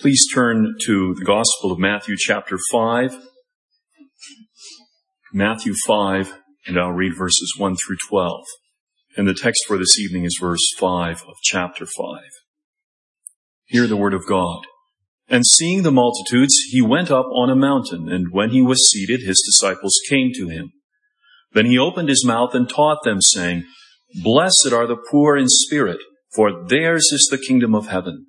Please turn to the Gospel of Matthew chapter 5. Matthew 5, and I'll read verses 1 through 12. And the text for this evening is verse 5 of chapter 5. Hear the word of God. And seeing the multitudes, he went up on a mountain, and when he was seated, his disciples came to him. Then he opened his mouth and taught them, saying, Blessed are the poor in spirit, for theirs is the kingdom of heaven.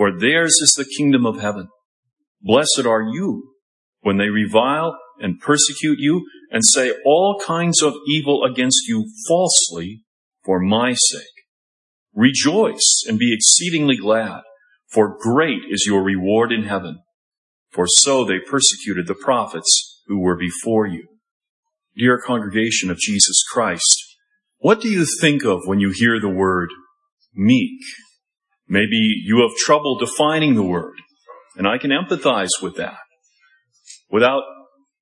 for theirs is the kingdom of heaven. Blessed are you when they revile and persecute you and say all kinds of evil against you falsely for my sake. Rejoice and be exceedingly glad, for great is your reward in heaven. For so they persecuted the prophets who were before you. Dear congregation of Jesus Christ, what do you think of when you hear the word meek? Maybe you have trouble defining the word, and I can empathize with that. Without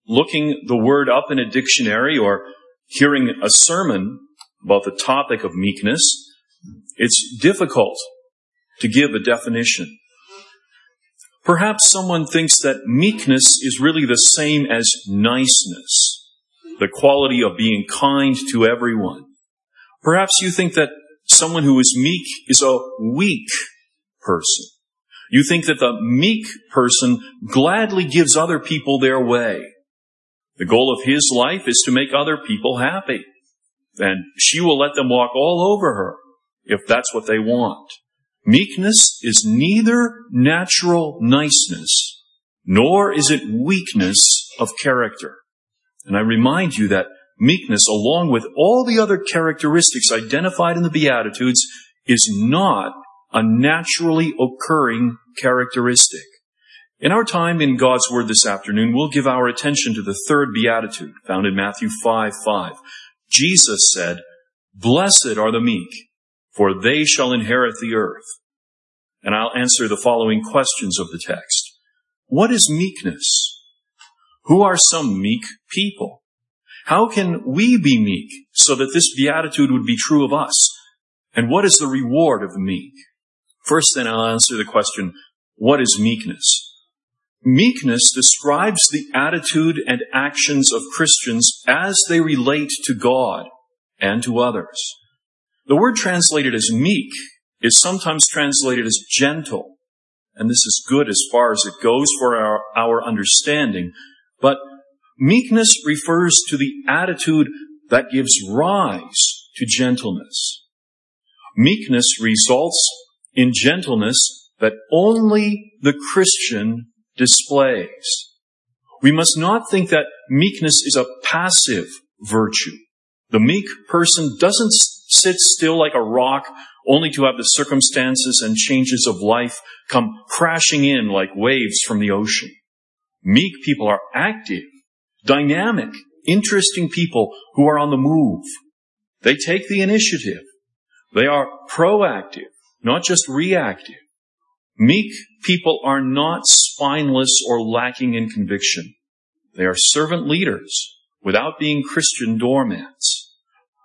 looking the word up in a dictionary or hearing a sermon about the topic of meekness, it's difficult to give a definition. Perhaps someone thinks that meekness is really the same as niceness, the quality of being kind to everyone. Perhaps you think that someone who is meek is a weak person. You think that the meek person gladly gives other people their way. The goal of his life is to make other people happy. And she will let them walk all over her if that's what they want. Meekness is neither natural niceness, nor is it weakness of character. And I remind you that meekness, along with all the other characteristics identified in the Beatitudes, is not a naturally occurring characteristic. In our time in God's Word this afternoon, we'll give our attention to the third beatitude found in Matthew 5 5. Jesus said, Blessed are the meek, for they shall inherit the earth. And I'll answer the following questions of the text. What is meekness? Who are some meek people? How can we be meek so that this beatitude would be true of us? And what is the reward of the meek? First, then, I'll answer the question, what is meekness? Meekness describes the attitude and actions of Christians as they relate to God and to others. The word translated as meek is sometimes translated as gentle, and this is good as far as it goes for our, our understanding, but Meekness refers to the attitude that gives rise to gentleness. Meekness results in gentleness that only the Christian displays. We must not think that meekness is a passive virtue. The meek person doesn't sit still like a rock only to have the circumstances and changes of life come crashing in like waves from the ocean. Meek people are active dynamic, interesting people who are on the move. They take the initiative. They are proactive, not just reactive. Meek people are not spineless or lacking in conviction. They are servant leaders without being Christian doormats.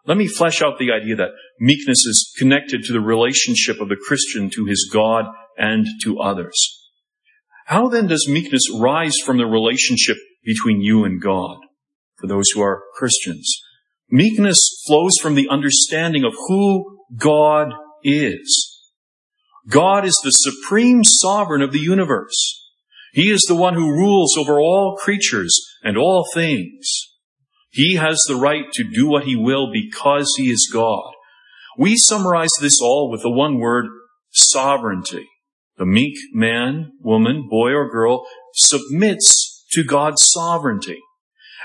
Let me flesh out the idea that meekness is connected to the relationship of the Christian to his God and to others. How then does meekness rise from the relationship between you and God for those who are Christians. Meekness flows from the understanding of who God is. God is the supreme sovereign of the universe. He is the one who rules over all creatures and all things. He has the right to do what he will because he is God. We summarize this all with the one word, sovereignty. The meek man, woman, boy, or girl submits to God's sovereignty.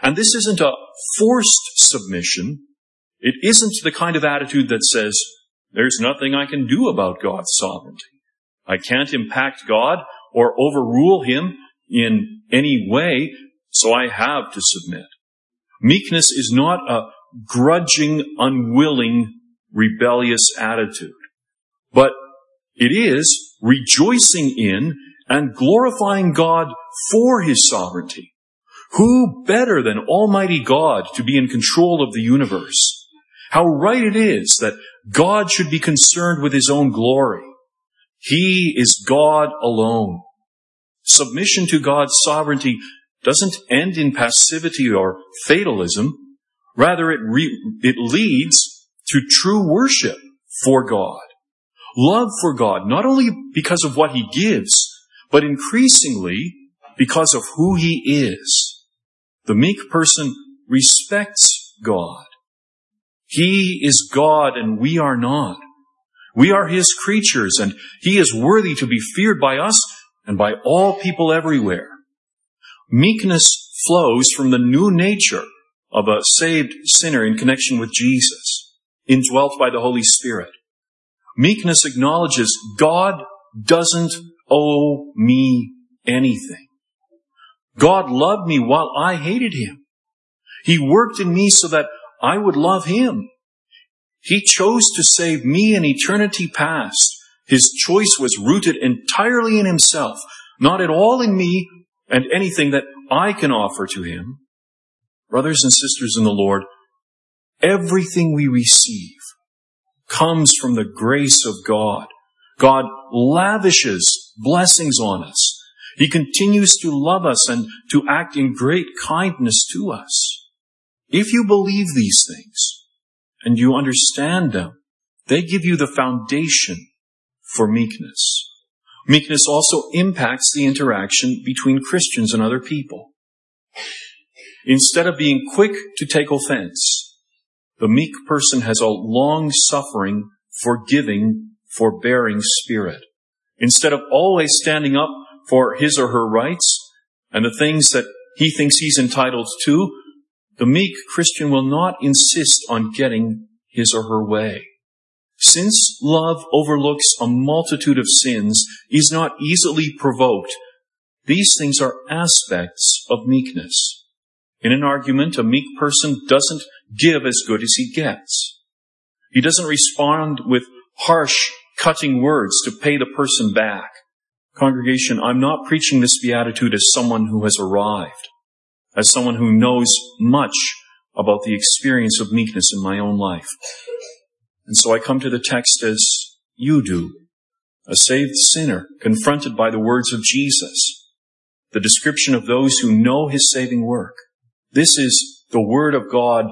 And this isn't a forced submission. It isn't the kind of attitude that says, there's nothing I can do about God's sovereignty. I can't impact God or overrule him in any way, so I have to submit. Meekness is not a grudging, unwilling, rebellious attitude, but it is rejoicing in and glorifying God for his sovereignty. Who better than Almighty God to be in control of the universe? How right it is that God should be concerned with his own glory. He is God alone. Submission to God's sovereignty doesn't end in passivity or fatalism. Rather, it, re- it leads to true worship for God. Love for God, not only because of what He gives, but increasingly because of who He is. The meek person respects God. He is God and we are not. We are His creatures and He is worthy to be feared by us and by all people everywhere. Meekness flows from the new nature of a saved sinner in connection with Jesus, indwelt by the Holy Spirit. Meekness acknowledges God doesn't owe me anything. God loved me while I hated him. He worked in me so that I would love him. He chose to save me in eternity past. His choice was rooted entirely in himself, not at all in me and anything that I can offer to him. Brothers and sisters in the Lord, everything we receive comes from the grace of God. God lavishes blessings on us. He continues to love us and to act in great kindness to us. If you believe these things and you understand them, they give you the foundation for meekness. Meekness also impacts the interaction between Christians and other people. Instead of being quick to take offense, the meek person has a long suffering, forgiving, forbearing spirit. Instead of always standing up for his or her rights and the things that he thinks he's entitled to, the meek Christian will not insist on getting his or her way. Since love overlooks a multitude of sins, is not easily provoked, these things are aspects of meekness. In an argument, a meek person doesn't give as good as he gets. He doesn't respond with harsh, cutting words to pay the person back. Congregation, I'm not preaching this beatitude as someone who has arrived as someone who knows much about the experience of meekness in my own life. And so I come to the text as you do, a saved sinner confronted by the words of Jesus, the description of those who know his saving work. This is the word of God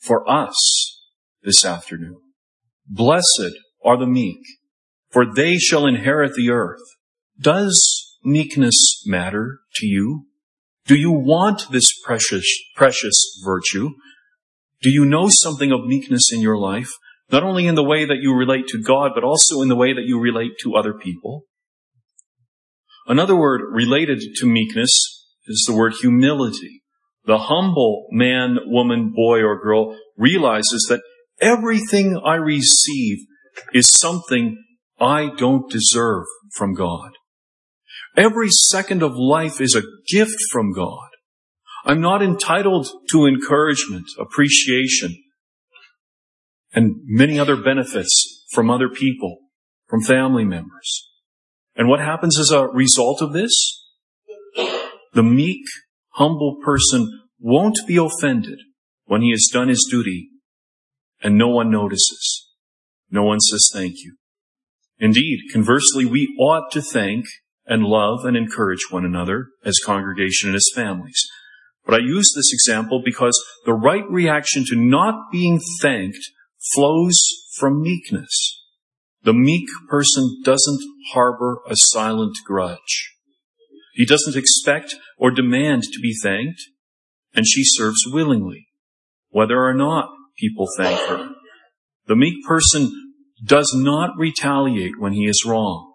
for us this afternoon. Blessed are the meek, for they shall inherit the earth. Does meekness matter to you? Do you want this precious, precious virtue? Do you know something of meekness in your life? Not only in the way that you relate to God, but also in the way that you relate to other people. Another word related to meekness is the word humility. The humble man, woman, boy, or girl realizes that everything I receive is something I don't deserve from God. Every second of life is a gift from God. I'm not entitled to encouragement, appreciation, and many other benefits from other people, from family members. And what happens as a result of this? The meek, humble person won't be offended when he has done his duty and no one notices. No one says thank you. Indeed, conversely, we ought to thank and love and encourage one another as congregation and as families. But I use this example because the right reaction to not being thanked flows from meekness. The meek person doesn't harbor a silent grudge. He doesn't expect or demand to be thanked, and she serves willingly, whether or not people thank her. The meek person does not retaliate when he is wrong.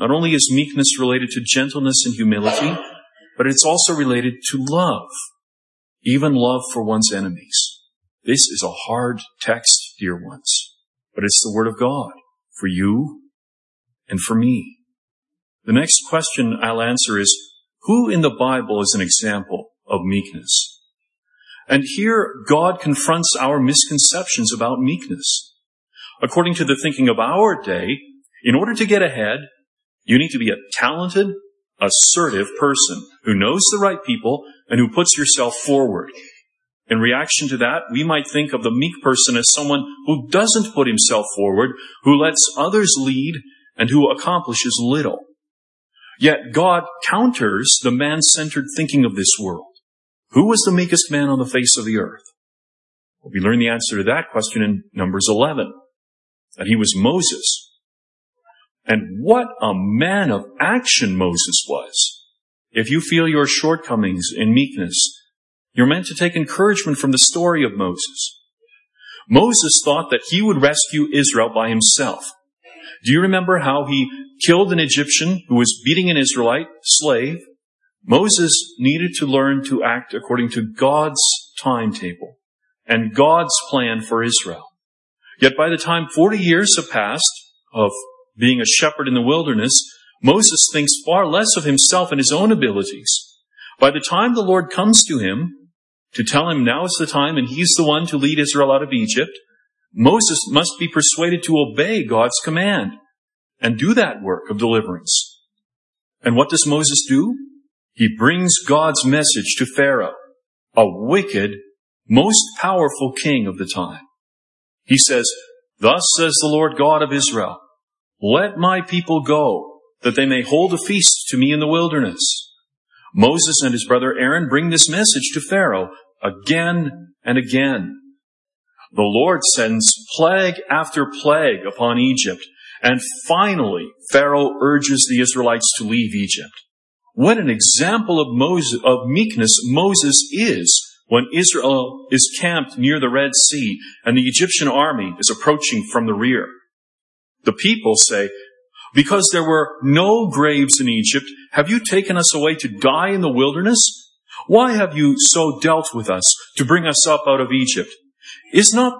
Not only is meekness related to gentleness and humility, but it's also related to love, even love for one's enemies. This is a hard text, dear ones, but it's the Word of God for you and for me. The next question I'll answer is, who in the Bible is an example of meekness? And here God confronts our misconceptions about meekness. According to the thinking of our day, in order to get ahead, you need to be a talented, assertive person who knows the right people and who puts yourself forward. In reaction to that, we might think of the meek person as someone who doesn't put himself forward, who lets others lead, and who accomplishes little. Yet God counters the man-centered thinking of this world. Who was the meekest man on the face of the earth? Well, we learn the answer to that question in Numbers 11. That he was Moses. And what a man of action Moses was. If you feel your shortcomings in meekness, you're meant to take encouragement from the story of Moses. Moses thought that he would rescue Israel by himself. Do you remember how he killed an Egyptian who was beating an Israelite slave? Moses needed to learn to act according to God's timetable and God's plan for Israel. Yet by the time 40 years have passed of being a shepherd in the wilderness, Moses thinks far less of himself and his own abilities. By the time the Lord comes to him to tell him now is the time and he's the one to lead Israel out of Egypt, Moses must be persuaded to obey God's command and do that work of deliverance. And what does Moses do? He brings God's message to Pharaoh, a wicked, most powerful king of the time. He says, Thus says the Lord God of Israel, let my people go, that they may hold a feast to me in the wilderness. Moses and his brother Aaron bring this message to Pharaoh again and again. The Lord sends plague after plague upon Egypt, and finally Pharaoh urges the Israelites to leave Egypt. What an example of Moses, of meekness Moses is when Israel is camped near the Red Sea and the Egyptian army is approaching from the rear. The people say, because there were no graves in Egypt, have you taken us away to die in the wilderness? Why have you so dealt with us to bring us up out of Egypt? Is not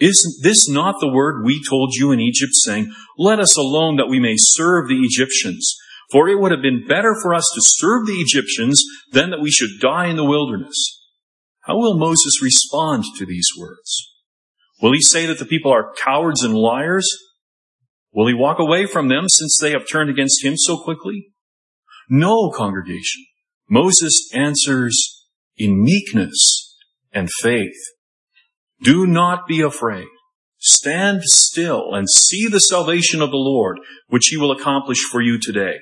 is this not the word we told you in Egypt, saying, Let us alone that we may serve the Egyptians? For it would have been better for us to serve the Egyptians than that we should die in the wilderness. How will Moses respond to these words? Will he say that the people are cowards and liars? Will he walk away from them since they have turned against him so quickly? No, congregation. Moses answers in meekness and faith. Do not be afraid. Stand still and see the salvation of the Lord, which he will accomplish for you today.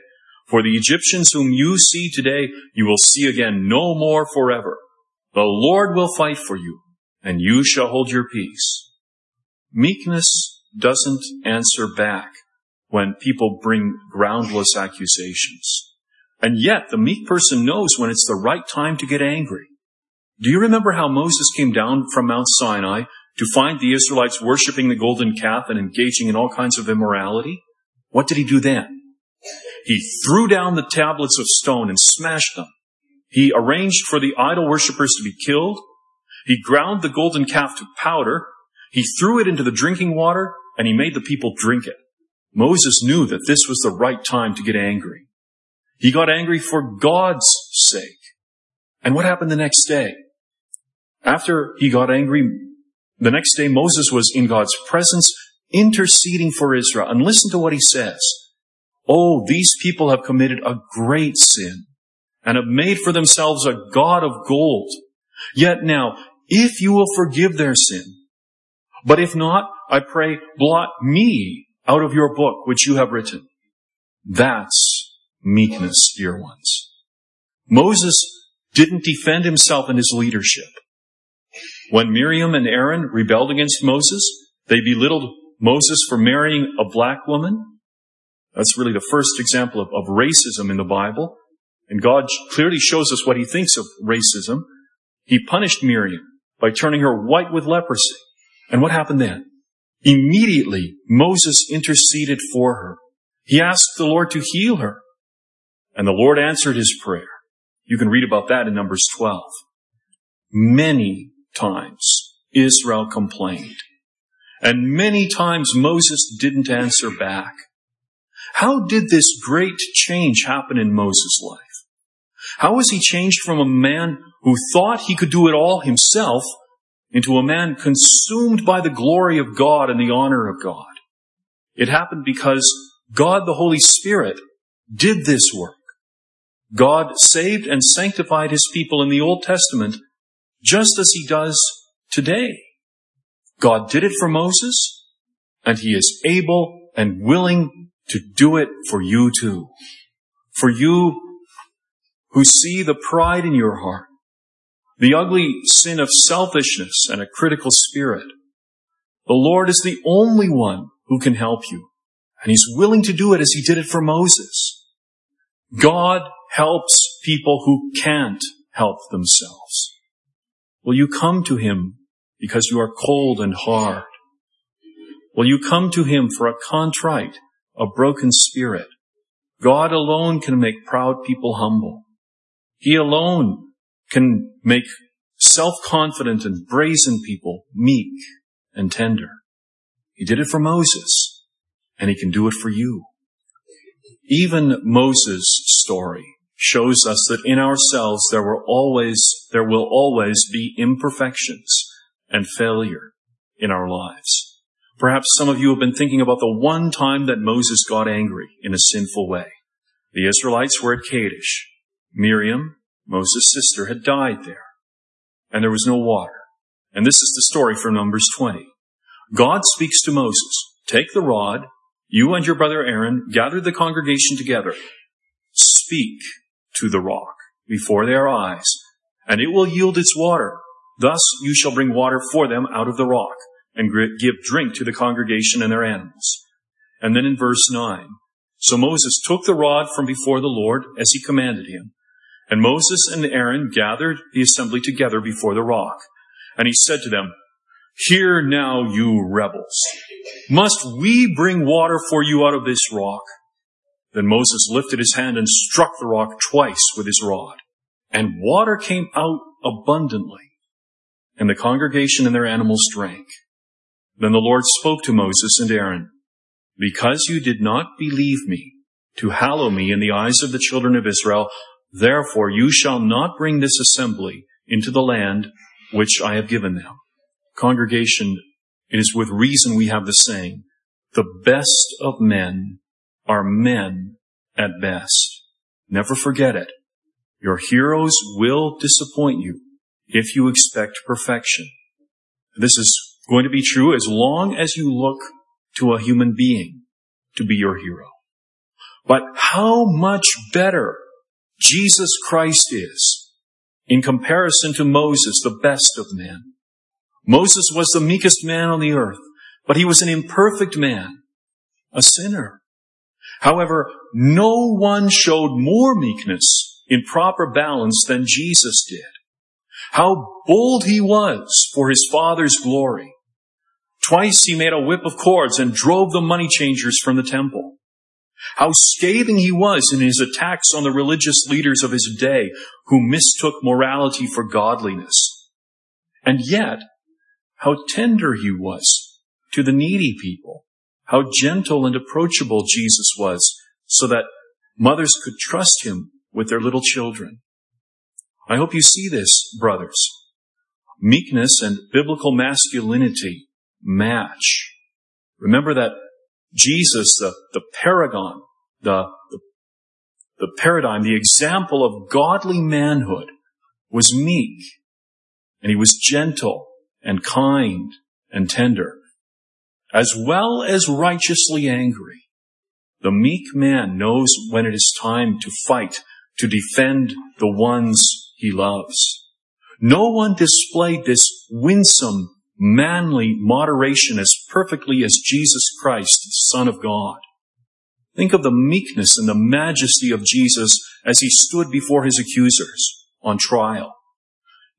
For the Egyptians whom you see today, you will see again no more forever. The Lord will fight for you, and you shall hold your peace. Meekness doesn't answer back when people bring groundless accusations. And yet the meek person knows when it's the right time to get angry. Do you remember how Moses came down from Mount Sinai to find the Israelites worshiping the golden calf and engaging in all kinds of immorality? What did he do then? He threw down the tablets of stone and smashed them. He arranged for the idol worshippers to be killed. He ground the golden calf to powder. He threw it into the drinking water and he made the people drink it. Moses knew that this was the right time to get angry. He got angry for God's sake. And what happened the next day? After he got angry, the next day Moses was in God's presence interceding for Israel. And listen to what he says. Oh, these people have committed a great sin and have made for themselves a God of gold. Yet now, if you will forgive their sin, but if not, I pray, blot me out of your book which you have written. That's meekness, dear ones. Moses didn't defend himself in his leadership. When Miriam and Aaron rebelled against Moses, they belittled Moses for marrying a black woman. That's really the first example of, of racism in the Bible. And God clearly shows us what he thinks of racism. He punished Miriam by turning her white with leprosy. And what happened then? Immediately, Moses interceded for her. He asked the Lord to heal her. And the Lord answered his prayer. You can read about that in Numbers 12. Many times Israel complained. And many times Moses didn't answer back. How did this great change happen in Moses' life? How was he changed from a man who thought he could do it all himself into a man consumed by the glory of God and the honor of God? It happened because God the Holy Spirit did this work. God saved and sanctified his people in the Old Testament just as he does today. God did it for Moses, and he is able and willing to do it for you too. For you who see the pride in your heart, the ugly sin of selfishness and a critical spirit. The Lord is the only one who can help you, and He's willing to do it as He did it for Moses. God helps people who can't help themselves. Will you come to Him because you are cold and hard? Will you come to Him for a contrite, a broken spirit? God alone can make proud people humble. He alone can make self-confident and brazen people meek and tender. He did it for Moses, and he can do it for you. Even Moses' story shows us that in ourselves there will always, there will always be imperfections and failure in our lives. Perhaps some of you have been thinking about the one time that Moses got angry in a sinful way. The Israelites were at Kadesh. Miriam, Moses' sister, had died there, and there was no water. And this is the story from Numbers 20. God speaks to Moses, take the rod, you and your brother Aaron gather the congregation together. Speak to the rock before their eyes, and it will yield its water. Thus you shall bring water for them out of the rock, and give drink to the congregation and their animals. And then in verse 9, so Moses took the rod from before the Lord as he commanded him. And Moses and Aaron gathered the assembly together before the rock. And he said to them, Hear now, you rebels. Must we bring water for you out of this rock? Then Moses lifted his hand and struck the rock twice with his rod, and water came out abundantly, and the congregation and their animals drank. Then the Lord spoke to Moses and Aaron, Because you did not believe me, to hallow me in the eyes of the children of Israel, therefore you shall not bring this assembly into the land which I have given them. Congregation, it is with reason we have the saying, the best of men are men at best. Never forget it. Your heroes will disappoint you if you expect perfection. This is going to be true as long as you look to a human being to be your hero. But how much better Jesus Christ is in comparison to Moses, the best of men. Moses was the meekest man on the earth, but he was an imperfect man, a sinner. However, no one showed more meekness in proper balance than Jesus did. How bold he was for his Father's glory. Twice he made a whip of cords and drove the money changers from the temple. How scathing he was in his attacks on the religious leaders of his day who mistook morality for godliness. And yet, how tender he was to the needy people, how gentle and approachable Jesus was so that mothers could trust him with their little children. I hope you see this, brothers. Meekness and biblical masculinity match. Remember that Jesus, the, the paragon, the, the, the paradigm, the example of godly manhood was meek and he was gentle and kind and tender, as well as righteously angry. The meek man knows when it is time to fight to defend the ones he loves. No one displayed this winsome manly moderation as perfectly as Jesus Christ, the Son of God. Think of the meekness and the majesty of Jesus as he stood before his accusers on trial.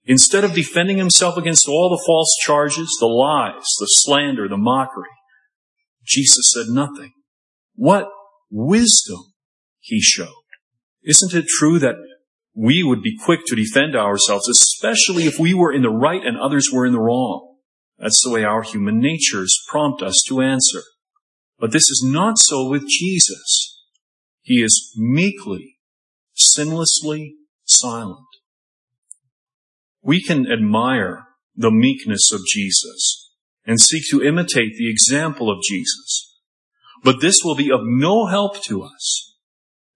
Instead of defending himself against all the false charges, the lies, the slander, the mockery, Jesus said nothing. What wisdom he showed. Isn't it true that we would be quick to defend ourselves, especially if we were in the right and others were in the wrong? That's the way our human natures prompt us to answer. But this is not so with Jesus. He is meekly, sinlessly silent. We can admire the meekness of Jesus and seek to imitate the example of Jesus. But this will be of no help to us.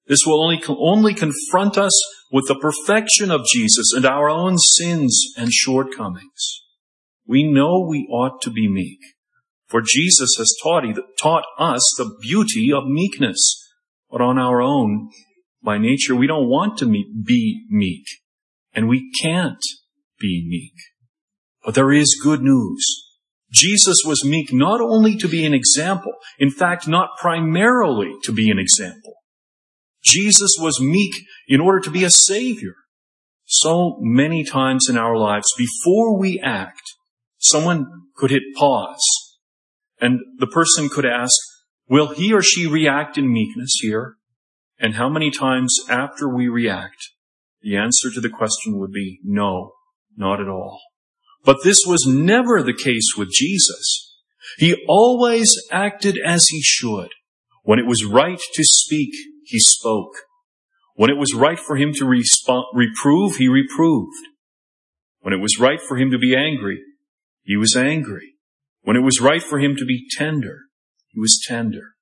This will only, only confront us with the perfection of Jesus and our own sins and shortcomings. We know we ought to be meek, for Jesus has taught, taught us the beauty of meekness. But on our own, by nature, we don't want to be meek, and we can't be meek. But there is good news. Jesus was meek not only to be an example, in fact, not primarily to be an example. Jesus was meek in order to be a savior. So many times in our lives, before we act, someone could hit pause and the person could ask, will he or she react in meekness here? And how many times after we react, the answer to the question would be no, not at all. But this was never the case with Jesus. He always acted as he should. When it was right to speak, he spoke. When it was right for him to resp- reprove, he reproved. When it was right for him to be angry, he was angry. When it was right for him to be tender, he was tender.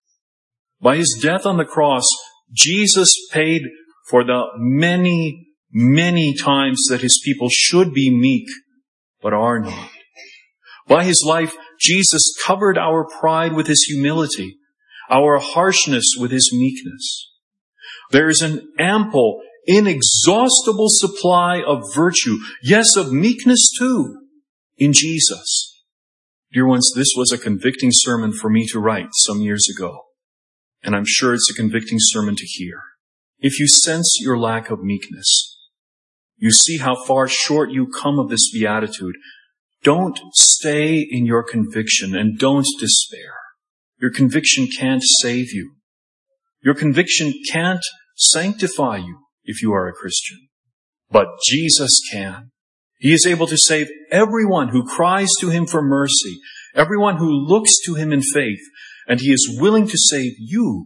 By his death on the cross, Jesus paid for the many, many times that his people should be meek but are not. By his life, Jesus covered our pride with his humility, our harshness with his meekness. There is an ample, inexhaustible supply of virtue, yes, of meekness too, in Jesus. Dear ones, this was a convicting sermon for me to write some years ago, and I'm sure it's a convicting sermon to hear. If you sense your lack of meekness, you see how far short you come of this beatitude. Don't stay in your conviction and don't despair. Your conviction can't save you. Your conviction can't sanctify you if you are a Christian. But Jesus can. He is able to save everyone who cries to Him for mercy, everyone who looks to Him in faith, and He is willing to save you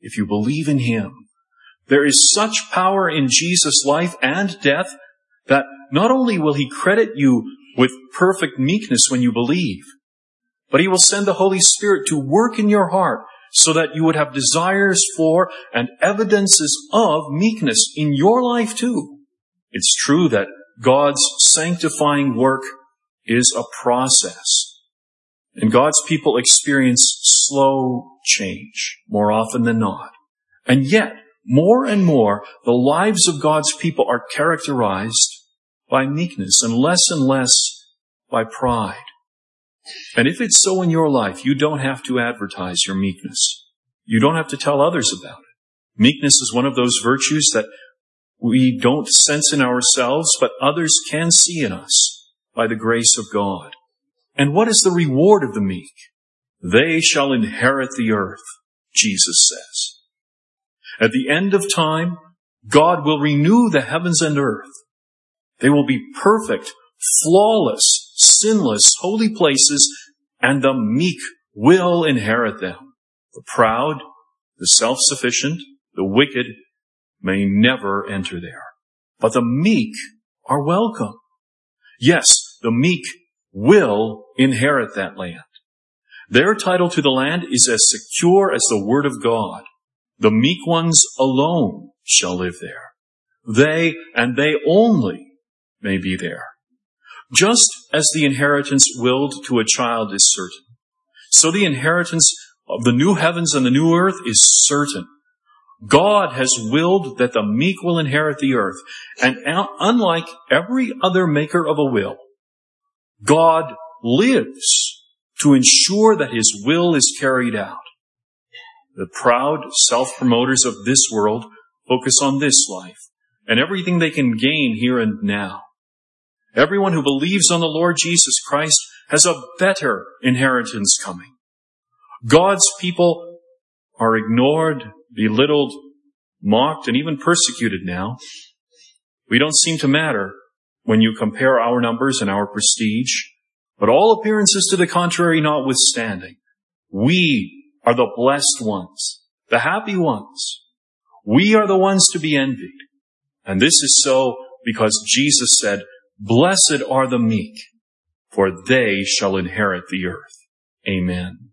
if you believe in Him. There is such power in Jesus' life and death that not only will he credit you with perfect meekness when you believe, but he will send the Holy Spirit to work in your heart so that you would have desires for and evidences of meekness in your life too. It's true that God's sanctifying work is a process. And God's people experience slow change more often than not. And yet, more and more, the lives of God's people are characterized by meekness and less and less by pride. And if it's so in your life, you don't have to advertise your meekness. You don't have to tell others about it. Meekness is one of those virtues that we don't sense in ourselves, but others can see in us by the grace of God. And what is the reward of the meek? They shall inherit the earth, Jesus says. At the end of time, God will renew the heavens and earth. They will be perfect, flawless, sinless, holy places, and the meek will inherit them. The proud, the self-sufficient, the wicked may never enter there. But the meek are welcome. Yes, the meek will inherit that land. Their title to the land is as secure as the word of God. The meek ones alone shall live there. They and they only may be there. Just as the inheritance willed to a child is certain, so the inheritance of the new heavens and the new earth is certain. God has willed that the meek will inherit the earth, and unlike every other maker of a will, God lives to ensure that his will is carried out. The proud self-promoters of this world focus on this life and everything they can gain here and now. Everyone who believes on the Lord Jesus Christ has a better inheritance coming. God's people are ignored, belittled, mocked, and even persecuted now. We don't seem to matter when you compare our numbers and our prestige, but all appearances to the contrary notwithstanding, we are the blessed ones, the happy ones. we are the ones to be envied. And this is so because Jesus said, blessed are the meek, for they shall inherit the earth. Amen.